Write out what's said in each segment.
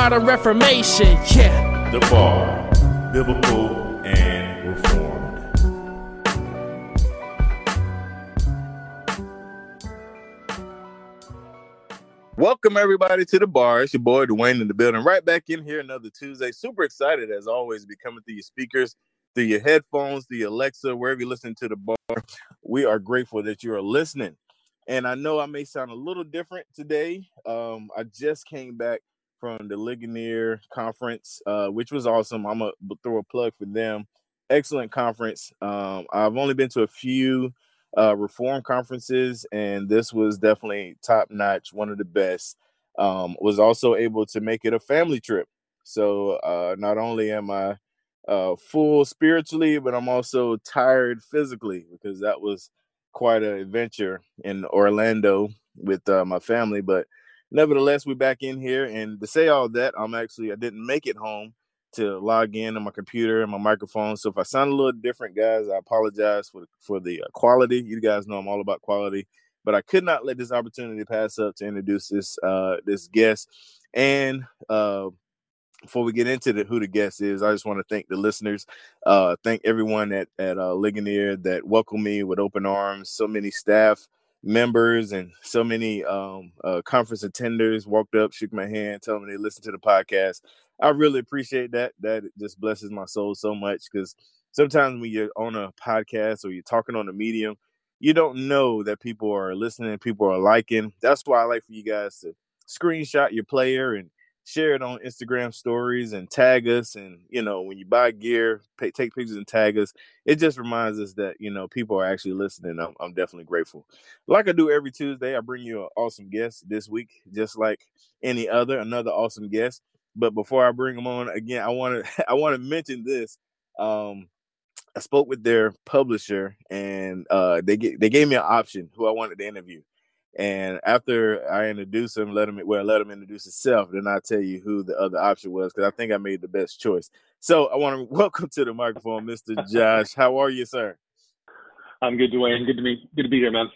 modern reformation. Yeah. The Bar, Biblical and Reformed. Welcome everybody to the bar. It's your boy Dwayne in the building. Right back in here another Tuesday. Super excited as always to be coming through your speakers, through your headphones, the Alexa, wherever you listen to the bar. We are grateful that you are listening. And I know I may sound a little different today. Um, I just came back from the Ligonier conference, uh, which was awesome. I'm gonna throw a plug for them. Excellent conference. Um, I've only been to a few uh, reform conferences, and this was definitely top notch, one of the best. Um, was also able to make it a family trip. So uh, not only am I uh, full spiritually, but I'm also tired physically because that was quite an adventure in Orlando with uh, my family. But nevertheless, we're back in here. And to say all that, I'm actually I didn't make it home to log in on my computer and my microphone. So if I sound a little different, guys, I apologize for for the uh, quality. You guys know I'm all about quality, but I could not let this opportunity pass up to introduce this uh, this guest. And uh, before we get into the, who the guest is, I just want to thank the listeners. Uh, thank everyone at at uh, Ligonier that welcomed me with open arms. So many staff members and so many um, uh, conference attenders walked up, shook my hand, told me they listened to the podcast. I really appreciate that. That just blesses my soul so much because sometimes when you're on a podcast or you're talking on a medium, you don't know that people are listening, people are liking. That's why I like for you guys to screenshot your player and share it on Instagram stories and tag us. And you know, when you buy gear, pay, take pictures and tag us. It just reminds us that you know people are actually listening. I'm, I'm definitely grateful. Like I do every Tuesday, I bring you an awesome guest this week, just like any other, another awesome guest. But before I bring them on again, I want to I want to mention this. Um, I spoke with their publisher, and uh, they get, they gave me an option who I wanted to interview. And after I introduce him, let him well let him introduce himself. Then I'll tell you who the other option was because I think I made the best choice. So I want to welcome to the microphone, Mr. Josh. How are you, sir? I'm good, Dwayne. Good to be good to be here, man.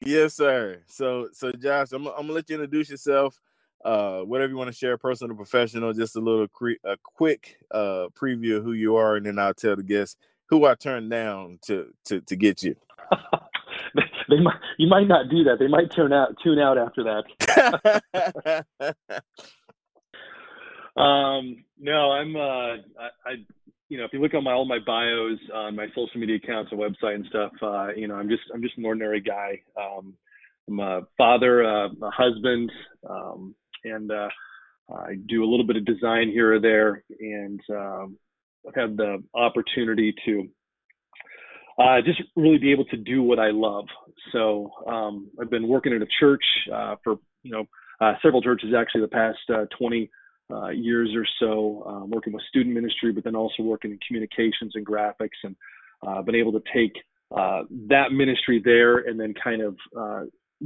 Yes, sir. So so Josh, I'm, I'm gonna let you introduce yourself. Uh, whatever you want to share, personal, professional, just a little cre- a quick uh preview of who you are, and then I'll tell the guests who I turned down to to to get you. they might you might not do that. They might tune out tune out after that. um, no, I'm uh, I, I, you know if you look on my all my bios on my social media accounts and website and stuff, uh, you know I'm just I'm just an ordinary guy. Um, I'm a father, uh, a husband, um, and uh, I do a little bit of design here or there, and um, I've had the opportunity to uh, just really be able to do what I love. So um, I've been working at a church uh, for you know uh, several churches actually the past uh, 20 uh, years or so, um, working with student ministry, but then also working in communications and graphics, and uh, been able to take that ministry there and then kind of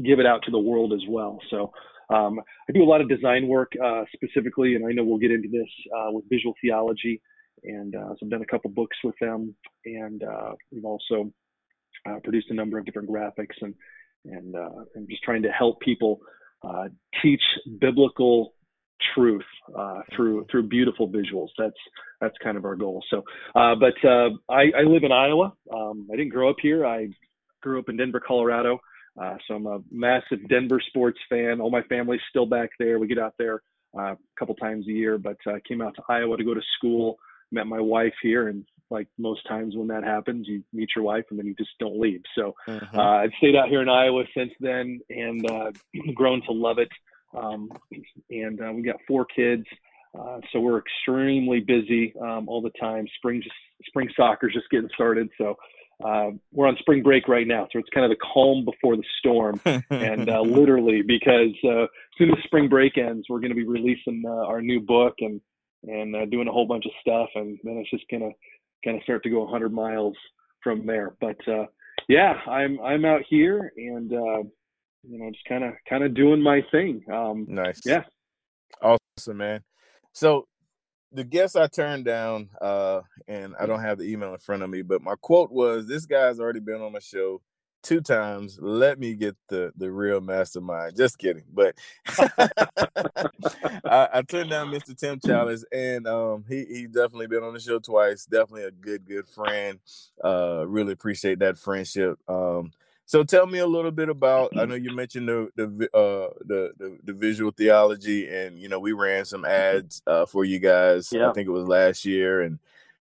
give it out to the world as well. So. Um, I do a lot of design work specifically, and I know we'll get into this with visual theology and uh, so I've done a couple books with them, and uh, we've also uh, produced a number of different graphics and and uh, and just trying to help people uh, teach biblical truth uh, through through beautiful visuals. That's that's kind of our goal. So, uh, but uh, I, I, live in Iowa. Um, I didn't grow up here. I grew up in Denver, Colorado. Uh, so I'm a massive Denver sports fan. All my family's still back there. We get out there uh, a couple times a year. But I came out to Iowa to go to school. Met my wife here, and like most times when that happens, you meet your wife and then you just don't leave. So mm-hmm. I've stayed out here in Iowa since then and grown to love it. Um, and uh, we got four kids, uh, so we're extremely busy um, all the time. Spring just spring soccer's just getting started, so uh, we're on spring break right now. So it's kind of the calm before the storm, and uh, literally because uh, as soon as spring break ends, we're going to be releasing uh, our new book and and doing a whole bunch of stuff, and then it's just gonna kind of start to go 100 miles from there. But yeah, I'm I'm out here and you know, just kind of kind of doing my thing. Um, nice. Yeah. Awesome, man. So the guest I turned down, uh, and I don't have the email in front of me, but my quote was, "This guy's already been on my show two times. Let me get the the real mastermind." Just kidding, but I, I, turned down Mr. Tim Challies, and um, he he definitely been on the show twice. Definitely a good good friend. Uh, really appreciate that friendship. Um, so tell me a little bit about. I know you mentioned the the uh, the, the, the visual theology, and you know we ran some ads uh, for you guys. Yeah. I think it was last year, and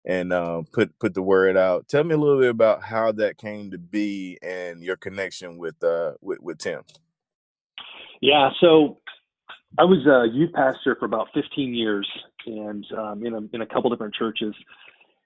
and uh, put put the word out. Tell me a little bit about how that came to be and your connection with uh with, with Tim. Yeah, so I was a youth pastor for about 15 years, and um, in a in a couple different churches.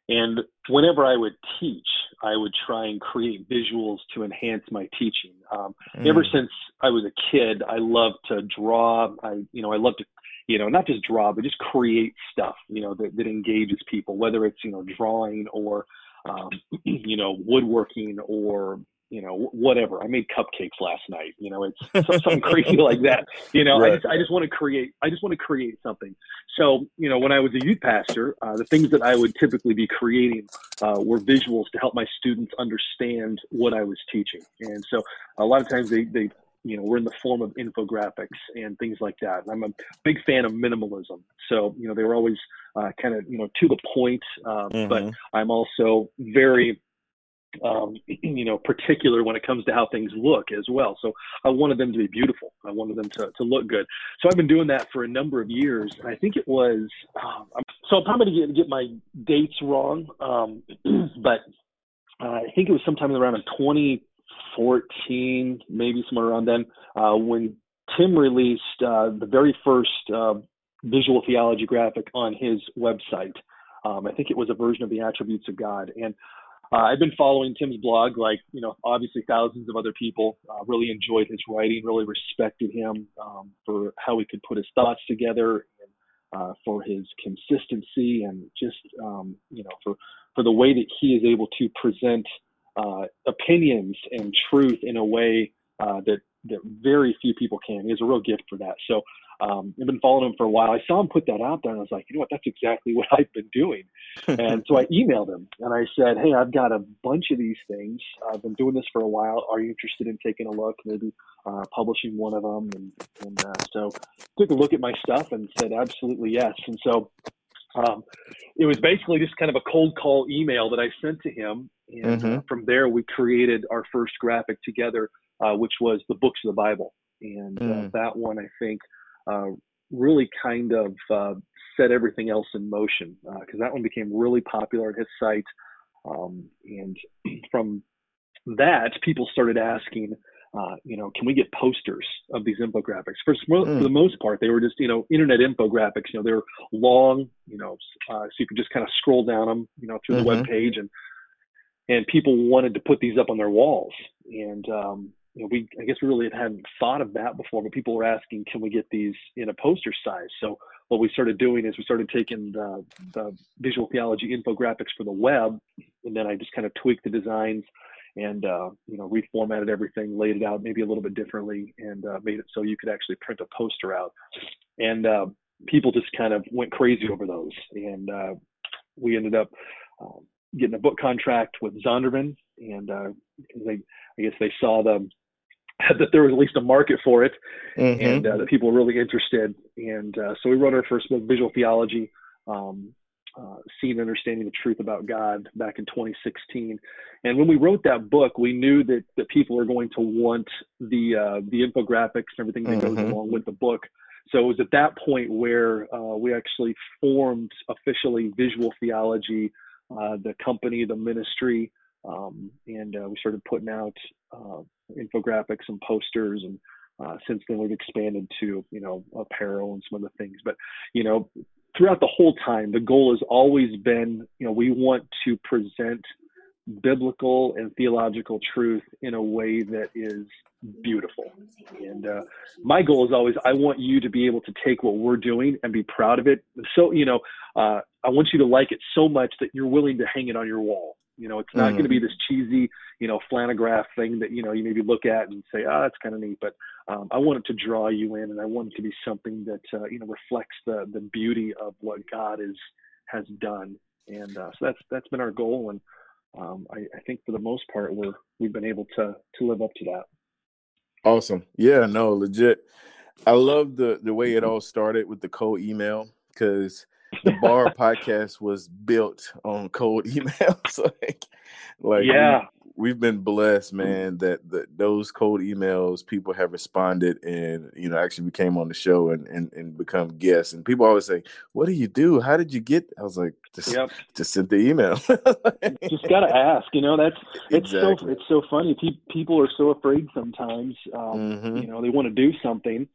And whenever I would teach, I would try and create visuals to enhance my teaching. Um, mm. Ever since I was a kid, I loved to draw. I, you know, I love to, you know, not just draw, but just create stuff, you know, that, that engages people, whether it's, you know, drawing or, um, you know, woodworking or you know, whatever. I made cupcakes last night. You know, it's something crazy like that. You know, right. I just I just want to create. I just want to create something. So, you know, when I was a youth pastor, uh, the things that I would typically be creating uh, were visuals to help my students understand what I was teaching. And so, a lot of times they they you know, were in the form of infographics and things like that. I'm a big fan of minimalism. So, you know, they were always uh, kind of, you know, to the point. Um, mm-hmm. But I'm also very um, you know, particular when it comes to how things look as well. So I wanted them to be beautiful. I wanted them to, to look good. So I've been doing that for a number of years. And I think it was, uh, so I'm probably going to get my dates wrong, um, but uh, I think it was sometime around in 2014, maybe somewhere around then, uh, when Tim released uh, the very first uh, visual theology graphic on his website. Um, I think it was a version of the attributes of God. And uh, I've been following Tim's blog, like you know, obviously thousands of other people. Uh, really enjoyed his writing, really respected him um, for how he could put his thoughts together, uh, for his consistency, and just um, you know, for for the way that he is able to present uh, opinions and truth in a way uh, that that very few people can. He has a real gift for that. So um, I've been following him for a while. I saw him put that out there, and I was like, you know what? That's exactly what I've been doing. and so I emailed him, and I said, hey, I've got a bunch of these things. I've been doing this for a while. Are you interested in taking a look, maybe uh, publishing one of them? And, and uh, so took a look at my stuff and said, absolutely yes. And so um, it was basically just kind of a cold call email that I sent to him. And mm-hmm. uh, from there, we created our first graphic together, uh, which was the books of the Bible. And uh, mm. that one, I think, uh, really kind of uh, set everything else in motion because uh, that one became really popular on his site. Um, and from that, people started asking, uh, you know, can we get posters of these infographics? For, mm. for, the most part, they were just, you know, internet infographics. You know, they're long, you know, uh, so you could just kind of scroll down them, you know, through mm-hmm. the web page, and and people wanted to put these up on their walls. And um, you know, we I guess we really hadn't thought of that before, but people were asking, can we get these in a poster size? So what we started doing is we started taking the, the visual theology infographics for the web, and then I just kind of tweaked the designs and uh, you know reformatted everything, laid it out maybe a little bit differently, and uh, made it so you could actually print a poster out. And uh, people just kind of went crazy over those, and uh, we ended up um, getting a book contract with Zondervan, and uh, they I guess they saw the that there was at least a market for it, mm-hmm. and uh, that people were really interested. And uh, so we wrote our first book, Visual Theology. Um, uh, seeing understanding the truth about God back in 2016. And when we wrote that book, we knew that that people are going to want the uh, the infographics and everything that mm-hmm. goes along with the book. So it was at that point where uh, we actually formed officially Visual Theology, uh, the company, the ministry, um, and uh, we started putting out uh, infographics and posters and uh, since then we've expanded to you know apparel and some other things but you know throughout the whole time, the goal has always been, you know, we want to present biblical and theological truth in a way that is beautiful. And uh, my goal is always, I want you to be able to take what we're doing and be proud of it. So, you know, uh, I want you to like it so much that you're willing to hang it on your wall. You know, it's not mm-hmm. going to be this cheesy, you know, flannelgraph thing that you know you maybe look at and say, ah, oh, that's kind of neat. But um, I want it to draw you in, and I want it to be something that uh, you know reflects the the beauty of what God is has done. And uh, so that's that's been our goal, and um, I, I think for the most part, we're we've been able to to live up to that. Awesome. Yeah. No. Legit. I love the the way it all started with the cold email because the bar podcast was built on cold emails. like, like yeah, we, have been blessed, man. That, that those cold emails, people have responded and you know actually became on the show and and, and become guests. And people always say, "What do you do? How did you get?" I was like, "Just yep. just sent the email." just gotta ask. You know, that's it's exactly. so it's so funny. people are so afraid sometimes. Um, mm-hmm. You know, they want to do something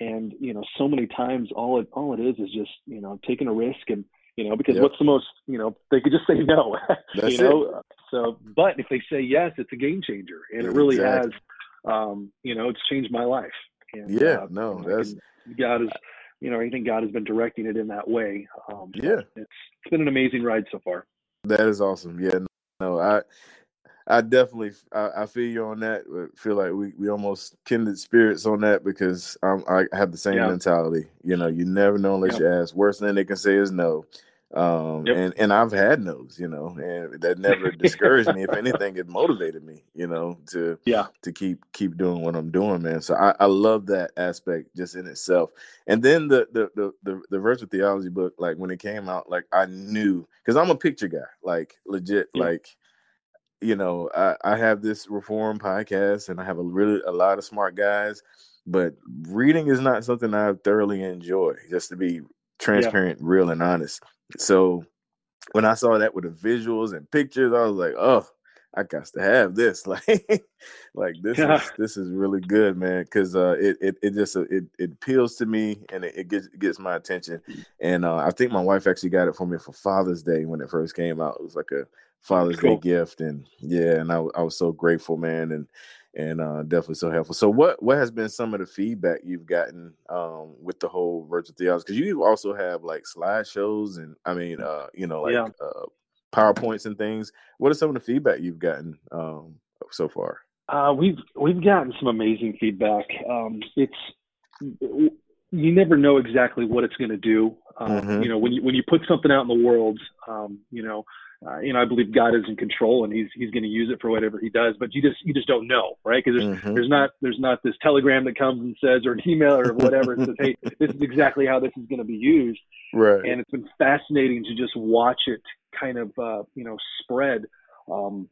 and you know so many times all it all it is is just you know taking a risk and you know because yep. what's the most you know they could just say no. You know? it. so but if they say yes it's a game changer. And it really exactly. has um you know it's changed my life. And, yeah uh, no that's god is you know i think god has been directing it in that way. Um yeah. it's it's been an amazing ride so far. That is awesome. Yeah no i I definitely I, I, feel you on that. I feel like we, we almost kindred spirits on that because I'm, I have the same yeah. mentality. You know, you never know unless yep. you ask. Worst thing they can say is no. Um, yep. and and I've had no's, you know, and that never discouraged me. If anything, it motivated me, you know, to yeah to keep keep doing what I'm doing, man. So I, I love that aspect just in itself. And then the the the the, the virtual theology book, like when it came out, like I knew because I'm a picture guy, like legit, yeah. like you know, I, I have this reform podcast and I have a really a lot of smart guys, but reading is not something I thoroughly enjoy, just to be transparent, yeah. real and honest. So when I saw that with the visuals and pictures, I was like, oh, I got to have this. Like, like this yeah. is this is really good, man. Because uh, it, it it just uh, it it appeals to me and it, it gets it gets my attention. And uh, I think my wife actually got it for me for Father's Day when it first came out. It was like a Father's cool. Day gift, and yeah, and I, I was so grateful, man, and and uh, definitely so helpful. So, what what has been some of the feedback you've gotten um, with the whole virtual theology? Because you also have like slideshows, and I mean, uh, you know, like yeah. uh, powerpoints and things. What are some of the feedback you've gotten um, so far? Uh, we've we've gotten some amazing feedback. Um, it's you never know exactly what it's going to do. Um, mm-hmm. You know, when you when you put something out in the world, um, you know, uh, you know, I believe God is in control and he's he's going to use it for whatever he does. But you just you just don't know, right? Because there's mm-hmm. there's not there's not this telegram that comes and says or an email or whatever and says, hey, this is exactly how this is going to be used. Right. And it's been fascinating to just watch it kind of uh, you know spread. Um,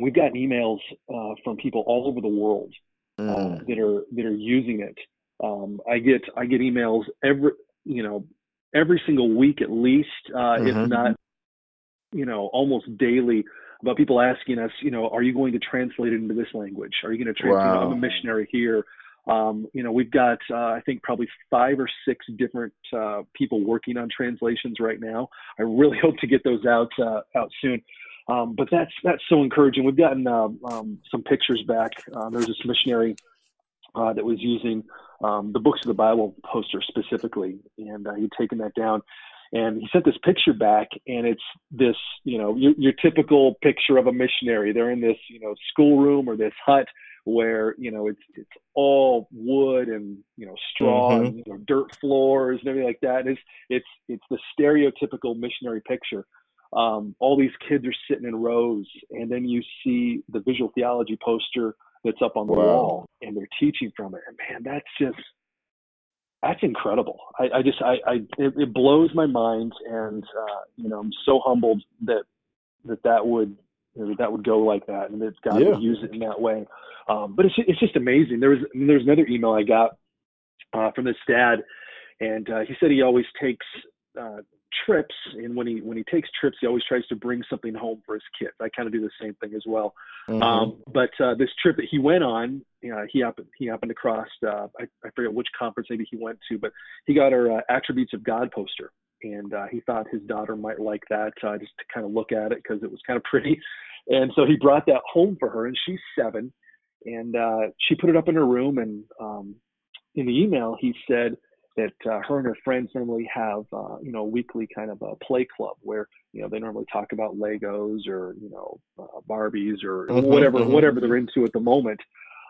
we've gotten emails uh, from people all over the world uh, mm. that are that are using it. Um, I get I get emails every you know every single week at least, uh, mm-hmm. if not you know, almost daily about people asking us, you know, are you going to translate it into this language? Are you going to translate? Wow. You know, I'm a missionary here. Um, you know, we've got uh, I think probably five or six different uh, people working on translations right now. I really hope to get those out uh, out soon. Um, but that's that's so encouraging. We've gotten um, um some pictures back. Uh, there's this missionary uh, that was using um, the books of the Bible poster specifically, and uh, he'd taken that down and he sent this picture back and it's this you know your, your typical picture of a missionary they're in this you know schoolroom or this hut where you know it's it's all wood and you know straw mm-hmm. and you know, dirt floors and everything like that and it's it's it's the stereotypical missionary picture um, all these kids are sitting in rows, and then you see the visual theology poster that's up on the wow. wall, and they're teaching from it. And man, that's just that's incredible. I, I just I, I it, it, blows my mind, and uh, you know I'm so humbled that that that would you know, that would go like that, and that God yeah. would use it in that way. Um, but it's it's just amazing. There was there's another email I got uh, from this dad, and uh, he said he always takes uh, trips, and when he when he takes trips, he always tries to bring something home for his kids. I kind of do the same thing as well. Mm-hmm. Um, but uh, this trip that he went on, you know, he happened he happened across uh, I, I forget which conference maybe he went to, but he got our uh, attributes of God poster, and uh, he thought his daughter might like that uh, just to kind of look at it because it was kind of pretty, and so he brought that home for her, and she's seven, and uh, she put it up in her room, and um, in the email he said that uh, her and her friends normally have, uh, you know, a weekly kind of a play club where, you know, they normally talk about Legos or, you know, uh, Barbies or mm-hmm, whatever, mm-hmm. whatever they're into at the moment.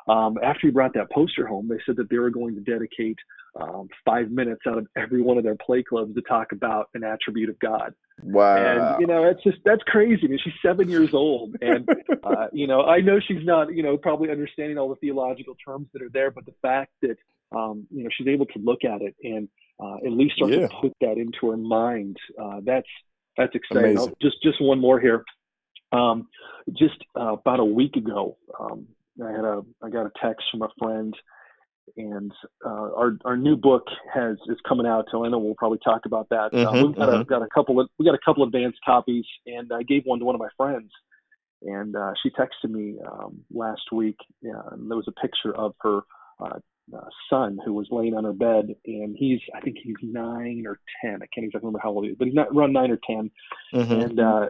Um, after he brought that poster home, they said that they were going to dedicate um, five minutes out of every one of their play clubs to talk about an attribute of God. Wow. And, you know, it's just, that's crazy. I mean, she's seven years old. And, uh, you know, I know she's not, you know, probably understanding all the theological terms that are there, but the fact that, um, you know, she's able to look at it and uh, at least start yeah. to put that into her mind. Uh, that's that's exciting. Just just one more here. Um, just uh, about a week ago, um, I had a I got a text from a friend, and uh, our our new book has is coming out. So I know we'll probably talk about that. Uh, mm-hmm, we've got, mm-hmm. a, got a couple of we got a couple advanced copies, and I gave one to one of my friends. And uh, she texted me um, last week, and there was a picture of her uh, uh, son who was laying on her bed, and he's I think he's nine or ten. I can't exactly remember how old he is, but he's not around nine or 10 mm-hmm. And uh,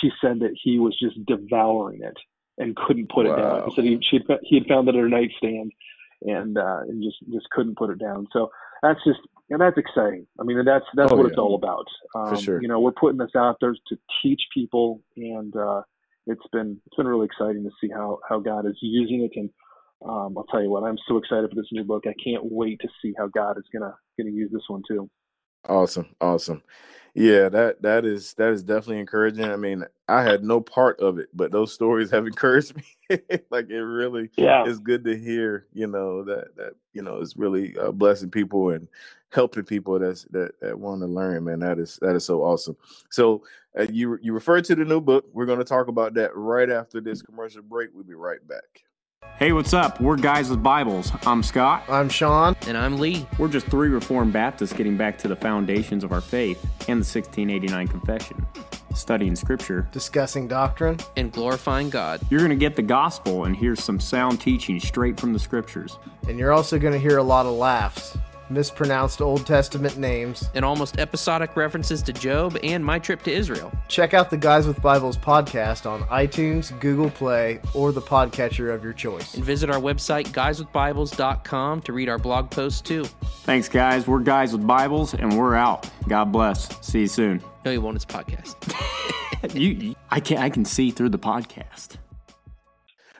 she said that he was just devouring it and couldn't put wow. it down. He said he she he had found it at her nightstand, and uh, and just just couldn't put it down. So that's just and that's exciting. I mean, that's that's oh, what yeah. it's all about. Um, For sure. You know, we're putting this out there to teach people, and uh, it's been it's been really exciting to see how how God is using it and um, I'll tell you what, I'm so excited for this new book. I can't wait to see how God is gonna gonna use this one too. Awesome, awesome. Yeah, that that is that is definitely encouraging. I mean, I had no part of it, but those stories have encouraged me. like it really yeah. is good to hear, you know, that that you know is really uh, blessing people and helping people that's that that want to learn, man. That is that is so awesome. So, uh, you you referred to the new book. We're going to talk about that right after this commercial break. We'll be right back. Hey, what's up? We're Guys with Bibles. I'm Scott. I'm Sean. And I'm Lee. We're just three Reformed Baptists getting back to the foundations of our faith and the 1689 Confession, studying Scripture, discussing doctrine, and glorifying God. You're going to get the gospel and hear some sound teaching straight from the Scriptures. And you're also going to hear a lot of laughs mispronounced Old Testament names, and almost episodic references to Job and my trip to Israel. Check out the Guys with Bibles podcast on iTunes, Google Play, or the podcatcher of your choice. And visit our website, guyswithbibles.com, to read our blog posts too. Thanks, guys. We're Guys with Bibles, and we're out. God bless. See you soon. No, you won't. It's podcast. you, I can I can see through the podcast.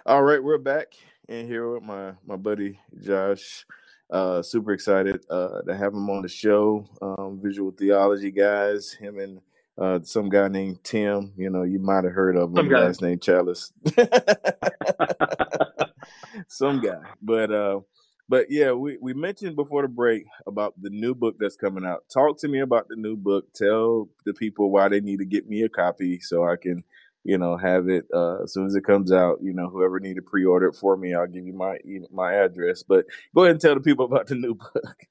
All right, we're back and here with my my buddy Josh. Uh, super excited uh, to have him on the show. Um, visual theology guys, him and uh, some guy named Tim. You know, you might have heard of him. Last name Challies. some guy, but uh, but yeah, we we mentioned before the break about the new book that's coming out. Talk to me about the new book. Tell the people why they need to get me a copy so I can you know, have it uh, as soon as it comes out. You know, whoever need to pre-order it for me, I'll give you my my address. But go ahead and tell the people about the new book.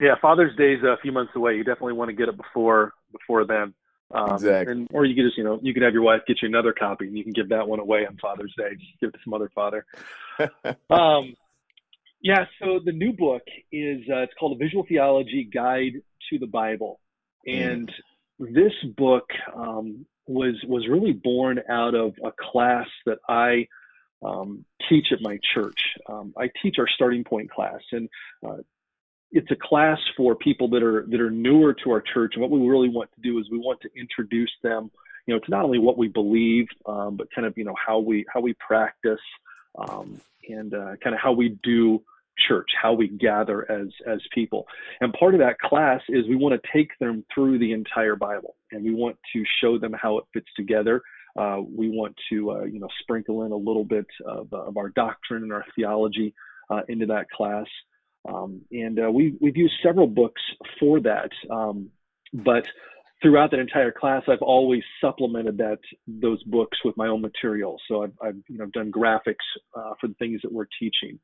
Yeah, Father's Day is a few months away. You definitely want to get it before before then. Um, exactly. And, or you could just, you know, you could have your wife get you another copy, and you can give that one away on Father's Day. Just give it to some other father. um, yeah. So the new book is uh, it's called a Visual Theology Guide to the Bible, mm. and mm. this book um, was was really born out of a class that I um, teach at my church. Um, I teach our starting point class, and uh, it's a class for people that are that are newer to our church. And what we really want to do is we want to introduce them, you know, to not only what we believe, um, but kind of you know how we how we practice, um, and uh, kind of how we do church, how we gather as as people. And part of that class is we want to take them through the entire Bible, and we want to show them how it fits together. Uh, we want to, uh, you know, sprinkle in a little bit of, of our doctrine and our theology uh, into that class. Um, and uh, we, we've used several books for that. Um, but throughout that entire class, I've always supplemented that those books with my own material. So I've, I've you know done graphics uh, for the things that we're teaching.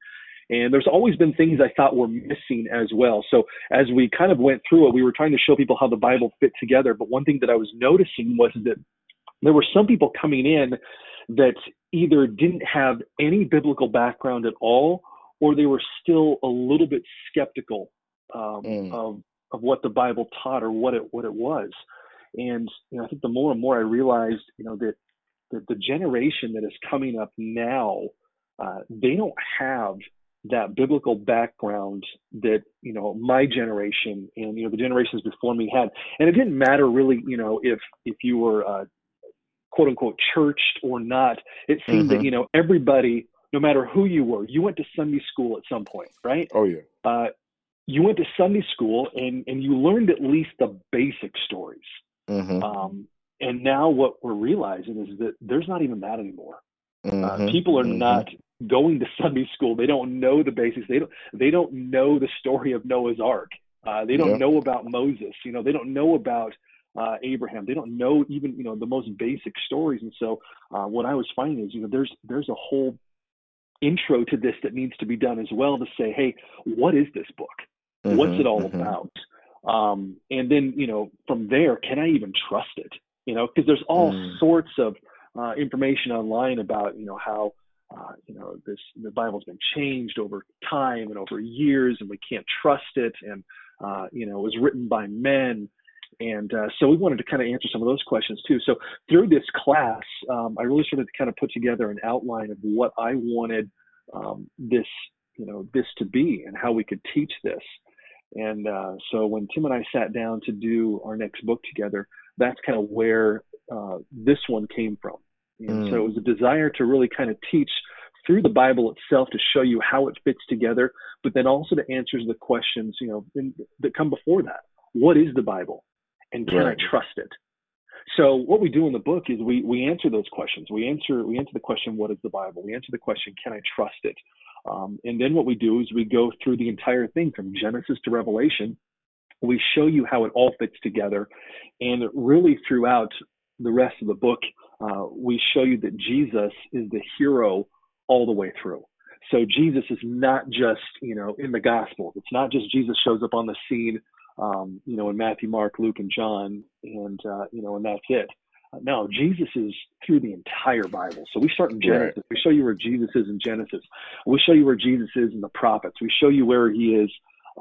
And there's always been things I thought were missing as well. So as we kind of went through it, we were trying to show people how the Bible fit together. But one thing that I was noticing was that there were some people coming in that either didn't have any biblical background at all, or they were still a little bit skeptical um, mm. of of what the Bible taught or what it what it was. And you know, I think the more and more I realized, you know, that the, the generation that is coming up now, uh, they don't have that biblical background that you know my generation and you know the generations before me had. And it didn't matter really, you know, if if you were uh, quote unquote churched or not. It seemed mm-hmm. that you know everybody, no matter who you were, you went to Sunday school at some point, right? Oh yeah. Uh, you went to Sunday school and and you learned at least the basic stories. Mm-hmm. Um, and now what we're realizing is that there's not even that anymore. Uh, mm-hmm. Uh, people are mm-hmm. not going to Sunday school. They don't know the basics. They don't they don't know the story of Noah's Ark. Uh, they don't yep. know about Moses. You know, they don't know about uh, Abraham. They don't know even you know the most basic stories. And so uh, what I was finding is you know there's there's a whole intro to this that needs to be done as well to say, hey, what is this book? Mm-hmm, What's it all mm-hmm. about? Um, and then, you know, from there, can I even trust it? You know, because there's all mm. sorts of uh, information online about, you know, how, uh, you know, this the Bible's been changed over time and over years, and we can't trust it, and uh, you know, it was written by men, and uh, so we wanted to kind of answer some of those questions too. So through this class, um, I really started to kind of put together an outline of what I wanted um, this, you know, this to be, and how we could teach this. And uh, so when Tim and I sat down to do our next book together, that's kind of where uh, this one came from. And mm. so it was a desire to really kind of teach through the Bible itself to show you how it fits together, but then also to answer the questions, you know, in, that come before that. What is the Bible? And can right. I trust it? So what we do in the book is we we answer those questions. We answer we answer the question, what is the Bible? We answer the question, can I trust it? Um, and then what we do is we go through the entire thing from Genesis to Revelation. We show you how it all fits together. And really, throughout the rest of the book, uh, we show you that Jesus is the hero all the way through. So Jesus is not just, you know, in the gospel. It's not just Jesus shows up on the scene, um, you know, in Matthew, Mark, Luke, and John, and uh, you know, and that's it. No, Jesus is through the entire Bible. So we start in Genesis. Right. We show you where Jesus is in Genesis. We show you where Jesus is in the prophets. We show you where he is,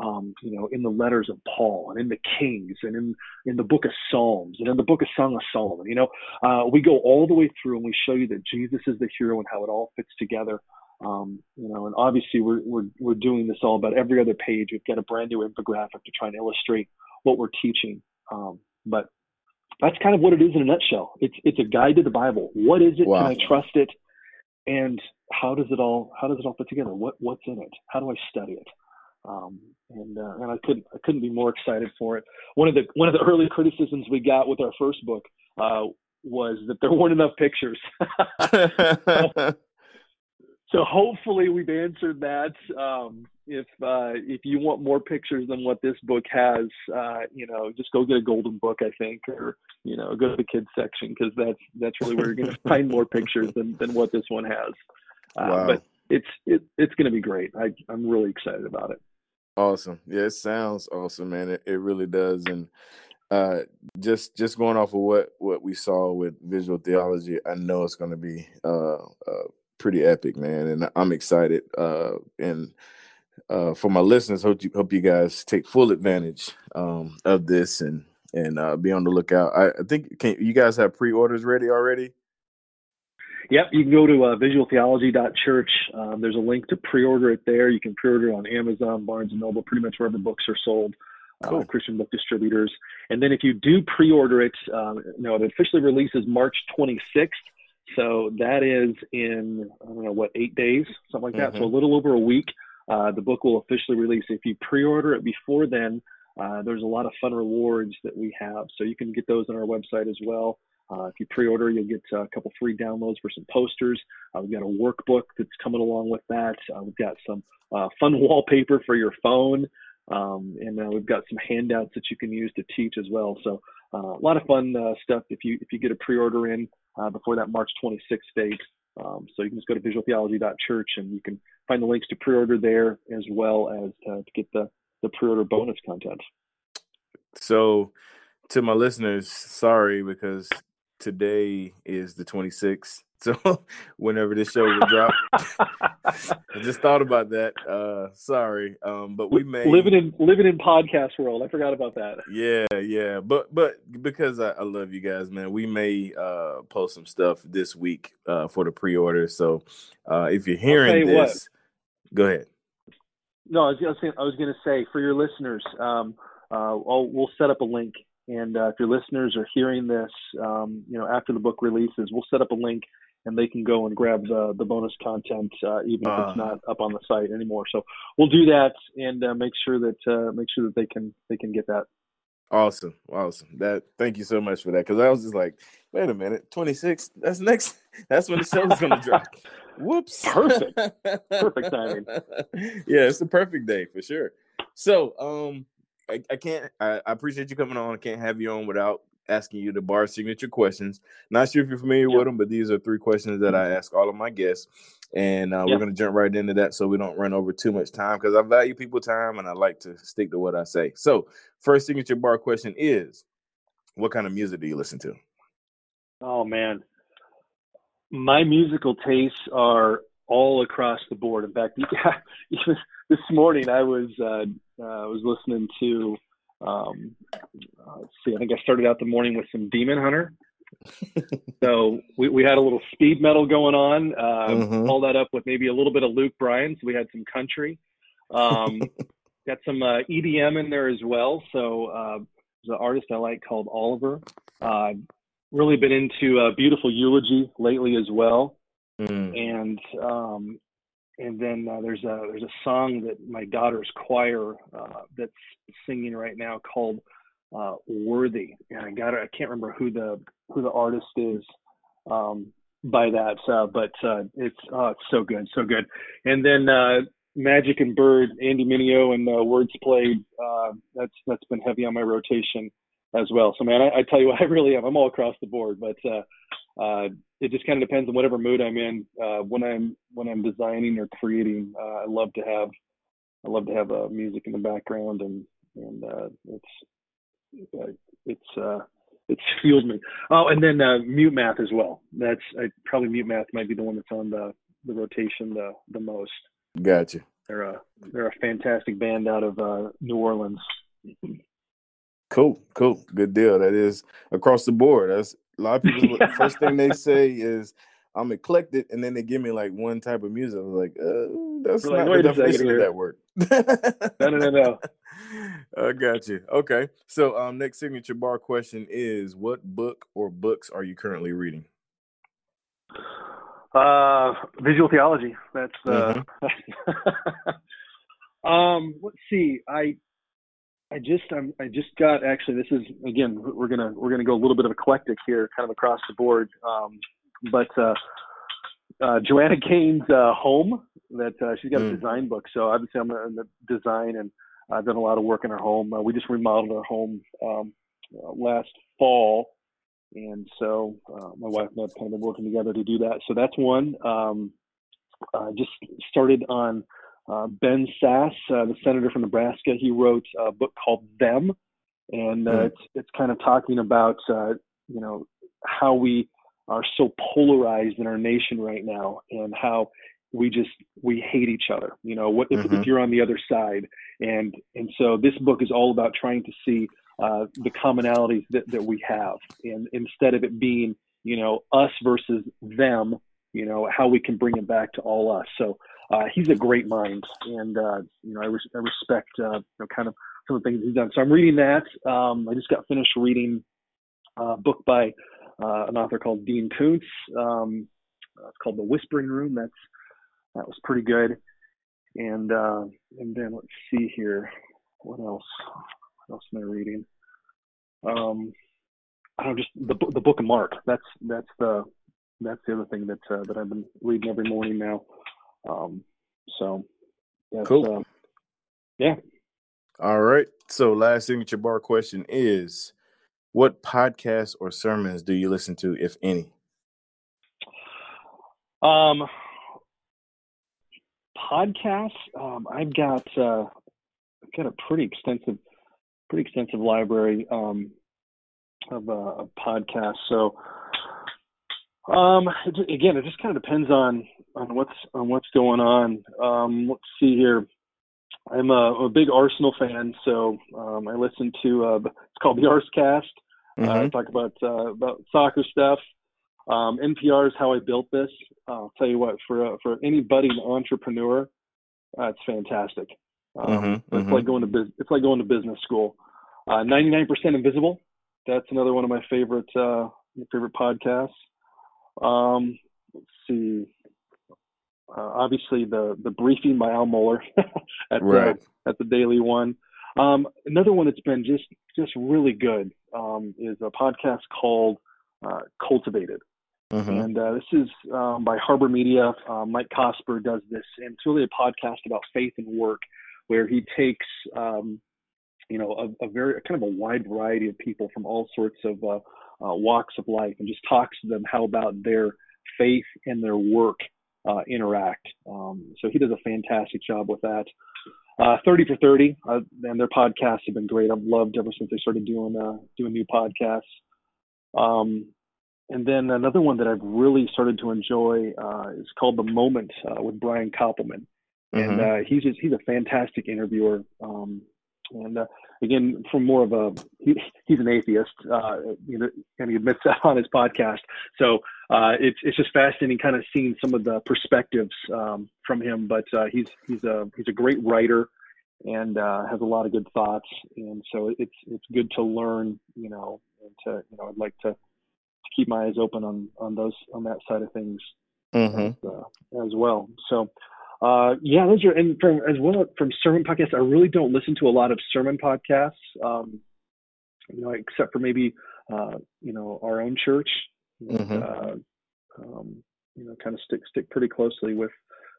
um, you know, in the letters of Paul and in the Kings and in in the book of Psalms and in the book of Song of Solomon. You know, uh, we go all the way through and we show you that Jesus is the hero and how it all fits together. Um, you know, and obviously we're we're we're doing this all about every other page. We've got a brand new infographic to try and illustrate what we're teaching. Um, but that's kind of what it is in a nutshell. It's it's a guide to the Bible. What is it? Wow. Can I trust it? And how does it all how does it all fit together? What what's in it? How do I study it? Um, and uh, and I couldn't I couldn't be more excited for it. One of the one of the early criticisms we got with our first book uh, was that there weren't enough pictures. so hopefully we've answered that. Um, if uh, if you want more pictures than what this book has, uh, you know, just go get a golden book, I think, or you know, go to the kids section because that's that's really where you're going to find more pictures than than what this one has. Uh, wow. But it's it, it's going to be great. I I'm really excited about it. Awesome. Yeah, it sounds awesome, man. It, it really does. And uh, just just going off of what what we saw with visual theology, I know it's going to be uh, uh, pretty epic, man. And I'm excited. Uh, and uh, for my listeners, hope you hope you guys take full advantage um, of this and and uh, be on the lookout. I, I think can you guys have pre-orders ready already? Yep, you can go to uh, visualtheology.church. Um, there's a link to pre-order it there. You can pre-order it on Amazon, Barnes and Noble, pretty much wherever books are sold. Uh, cool. Uh, Christian book distributors. And then if you do pre-order it, um, you know, it officially releases March 26th. So that is in I don't know what eight days, something like that. Mm-hmm. So a little over a week. uh, the book will officially release. If you pre-order it before then, uh, there's a lot of fun rewards that we have, so you can get those on our website as well. Uh, if you pre-order, you'll get a couple free downloads for some posters. Uh, we've got a workbook that's coming along with that. Uh, we've got some uh, fun wallpaper for your phone, um, and uh, we've got some handouts that you can use to teach as well. So uh, a lot of fun stuff if you if you get a pre-order in before that March 26th date. Um, so you can just go to visualtheology.church and you can find the links to pre-order there as well as to get the the pre-order bonus content. So to my listeners, sorry because today is the 26th. So whenever this show will drop, I just thought about that. Uh, sorry, um, but we may living in living in podcast world. I forgot about that. Yeah, yeah, but but because I, I love you guys, man, we may uh, post some stuff this week uh, for the pre-order. So uh, if you're hearing you this, what. go ahead. No, I was, I was going to say for your listeners, um, uh, we'll set up a link and uh, if your listeners are hearing this, um, you know, after the book releases, we'll set up a link and they can go and grab the, the bonus content, uh, even if it's ah. not up on the site anymore. So we'll do that and uh, make sure that uh, make sure that they can they can get that. Awesome, awesome. That thank you so much for that because I was just like, wait a minute, twenty six. That's next. That's when the show is gonna drop. Whoops. Perfect. Perfect timing. yeah, it's the perfect day for sure. So, um, I, I can't. I, I, appreciate you coming on. I can't have you on without asking you the bar signature questions. Not sure if you're familiar yeah. with them, but these are three questions that I ask all of my guests, and uh, yeah. we're going to jump right into that so we don't run over too much time because I value people time and I like to stick to what I say. So, first signature bar question is, what kind of music do you listen to? Oh man, my musical tastes are all across the board. In fact, even this morning I was uh, uh, I was listening to. Um, uh, let's see, I think I started out the morning with some Demon Hunter. so we, we had a little speed metal going on. Uh, mm-hmm. All that up with maybe a little bit of Luke Bryan. So we had some country. Um, got some uh, EDM in there as well. So uh, there's an artist I like called Oliver. Uh, really been into uh, Beautiful Eulogy lately as well. Mm. And um, and then uh, there's a there's a song that my daughter's choir uh, that's singing right now called uh, "Worthy," and I got I can't remember who the who the artist is um, by that, uh, but uh, it's oh, it's so good, so good. And then Magic and Bird, Andy Mineo, and Words Played. that's that's been heavy on my rotation as well. So man, I, I tell you what, I really am. I'm all across the board, but uh, it just kind of depends on whatever mood I'm in. Uh, when I'm when I'm designing or creating, uh, I love to have I love to have uh, music in the background, and and uh, it's uh, it's uh, it's fueled me. Oh, and then uh, Mutemath as well. That's I, probably Mutemath might be the one that's on the the rotation the the most. Gotcha. They're a they're a fantastic band out of uh, New Orleans. Cool, cool, good deal. That is across the board. That's a lot of people. the first thing they say is, "I'm eclectic," and then they give me like one type of music. I'm like, uh, that's We're not like, the definition of that word. no, no, no, no. I got you. Okay, so um, next signature bar question is: What book or books are you currently reading? Uh, visual theology. That's uh. Mm-hmm. um. Let's see. I I just I'm, I just got actually this is again we're gonna we're gonna go a little bit of eclectic here kind of across the board um, but uh, uh, Joanna Gaines' uh, home that uh, she's got mm. a design book so obviously I'm in the design and I've done a lot of work in her home uh, we just remodeled our home um, uh, last fall and so my wife and I have kind of been working together to do that so that's one um, I just started on uh, ben Sasse, uh, the senator from Nebraska, he wrote a book called Them, and uh, mm. it's it's kind of talking about uh, you know how we are so polarized in our nation right now, and how we just we hate each other. You know, what if, mm-hmm. if you're on the other side, and and so this book is all about trying to see uh, the commonalities that that we have, and instead of it being you know us versus them, you know how we can bring it back to all us. So uh, he's a great mind, and uh, you know I, res- I respect uh, you know kind of some of the things he's done. So I'm reading that. Um, I just got finished reading a book by uh, an author called Dean Koontz. Um, it's called The Whispering Room. That's that was pretty good. and uh, and then let's see here, what else? What else am I reading? Um, I don't just the the Book of Mark. That's that's the that's the other thing that uh, that I've been reading every morning now. Um, so Cool. Uh, yeah. All right. So, last signature bar question is what podcasts or sermons do you listen to, if any? Um, podcasts. Um, I've got uh, I've got a pretty extensive, pretty extensive library um, of, uh, of podcasts. So, um, it, again, it just kind of depends on on what's on what's going on. Um, let's see here. I'm a, a big Arsenal fan, so um, I listen to uh, it's called the Arsecast. Uh, Mhm. talk about uh, about soccer stuff. Um, NPR is how I built this. I'll tell you what, for uh, for any budding entrepreneur, uh, it's fantastic. Um, Mhm, It's mhm. like going to bus- it's like going to business school. Uh, 99% Invisible. That's another one of my favorite uh, favorite podcasts. Um, let's see. Uh, obviously, the the briefing by Al Mohler at Right. the at the Daily One. Um, another one that's been just just really good um, is a podcast called uh, Cultivated. Mhm. And uh, this is um, by Harbor Media. Uh, Mike Cosper does this, and it's really a podcast about faith and work, where he takes, um, you know, a, a very kind of a wide variety of people from all sorts of uh, uh, walks of life, and just talks to them how about their faith and their work uh, interact. Um, so he does a fantastic job with that. Uh, 30 for 30, uh, and their podcasts have been great. I've loved ever since they started doing uh, doing new podcasts. Um, and then another one that I've really started to enjoy uh, is called The Moment uh, with Brian Koppelman, and Mhm. uh, he's just he's a fantastic interviewer. Um, and uh, again, from more of a he, he's an atheist, uh, you know, and he admits that on his podcast. So uh, it's it's just fascinating, kind of seeing some of the perspectives um, from him. But uh, he's he's a he's a great writer and uh, has a lot of good thoughts. And so it's it's good to learn, you know, and to you know, I'd like to, to keep my eyes open on on those on that side of things Mhm. as, uh, as well. So, uh, yeah, those are and from as well from sermon podcasts. I really don't listen to a lot of sermon podcasts, um, you know, except for maybe uh, you know our own church. Mhm. uh, um, you know, kind of stick stick pretty closely with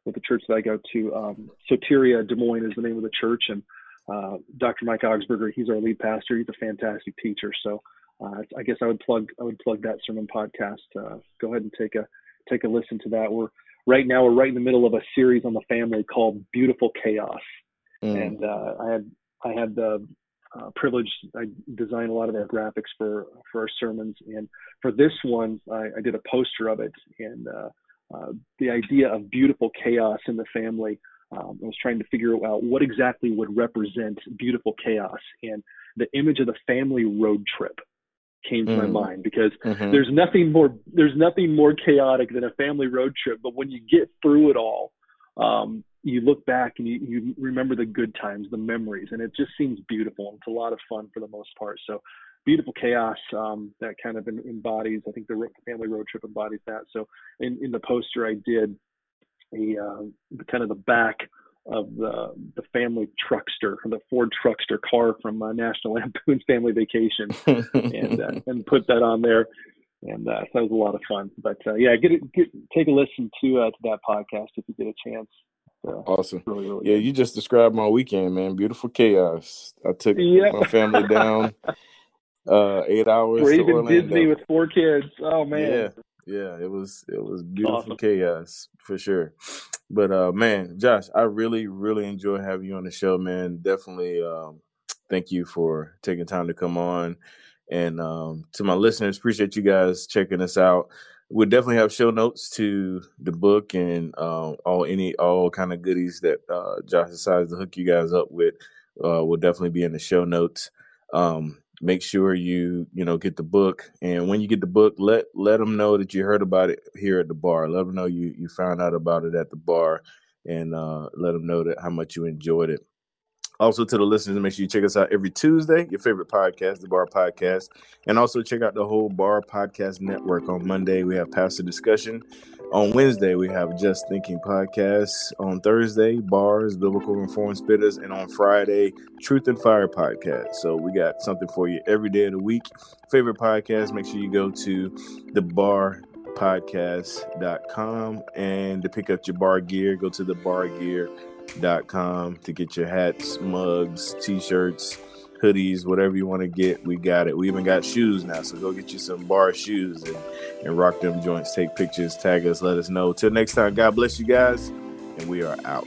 with the church that I go to. Um, Soteria Des Moines is the name of the church, and uh, Dr. Mike Augsburger, he's our lead pastor. He's a fantastic teacher. So. Uh, I guess I would plug I would plug that sermon podcast. Uh, go ahead and take a take a listen to that. We're right now we're right in the middle of a series on the family called Beautiful Chaos, Mm. and uh, I had I had the uh, privilege I designed a lot of our graphics for for our sermons, and for this one I, I did a poster of it, and uh, uh, the idea of beautiful chaos in the family. Um, I was trying to figure out what exactly would represent beautiful chaos, and the image of the family road trip came to my Mm. mind because Mhm. there's nothing more there's nothing more chaotic than a family road trip but when you get through it all um, you look back and you, you remember the good times the memories and it just seems beautiful it's a lot of fun for the most part so beautiful chaos um, that kind of embodies i think the family road trip embodies that so in, in the poster i did a uh, kind of the back of the the family truckster the ford truckster car from uh, national lampoon's family vacation and uh, and put that on there. And uh, that was a lot of fun. But uh, yeah, get, get take a listen to uh, to that podcast if you get a chance. Uh, awesome. really, really. Yeah, good. you just described my weekend, man. Beautiful chaos. I took Yep. my family down uh eight hours We're to even Orlando. Disney with four kids. Oh man. Yeah, yeah, it was it was beautiful Awesome. chaos for sure. But uh man, Josh, I really, really enjoy having you on the show, man. Definitely um thank you for taking time to come on. And um to my listeners, appreciate you guys checking us out. We'll definitely have show notes to the book and uh, all any all kind of goodies that uh Josh decides to hook you guys up with. Uh will definitely be in the show notes. Um make sure you you know get the book and when you get the book let let them know that you heard about it here at the bar let them know you you found out about it at the bar and uh let them know that how much you enjoyed it Also, to the listeners, make sure you check us out every Tuesday, your favorite podcast, the Bar Podcast. And also check out the whole Bar Podcast Network. On Monday, we have Pastor Discussion. On Wednesday, we have Just Thinking Podcast. On Thursday, Bars, Biblical Informed Spitters. And on Friday, Truth and Fire Podcast. So we got something for you every day of the week. Favorite podcast, make sure you go to the Bar podcast.com and to pick up your bar gear go to the bar gear.com to get your hats mugs t-shirts hoodies whatever you want to get we got it we even got shoes now so go get you some bar shoes and, and rock them joints take pictures tag us let us know till next time god bless you guys and we are out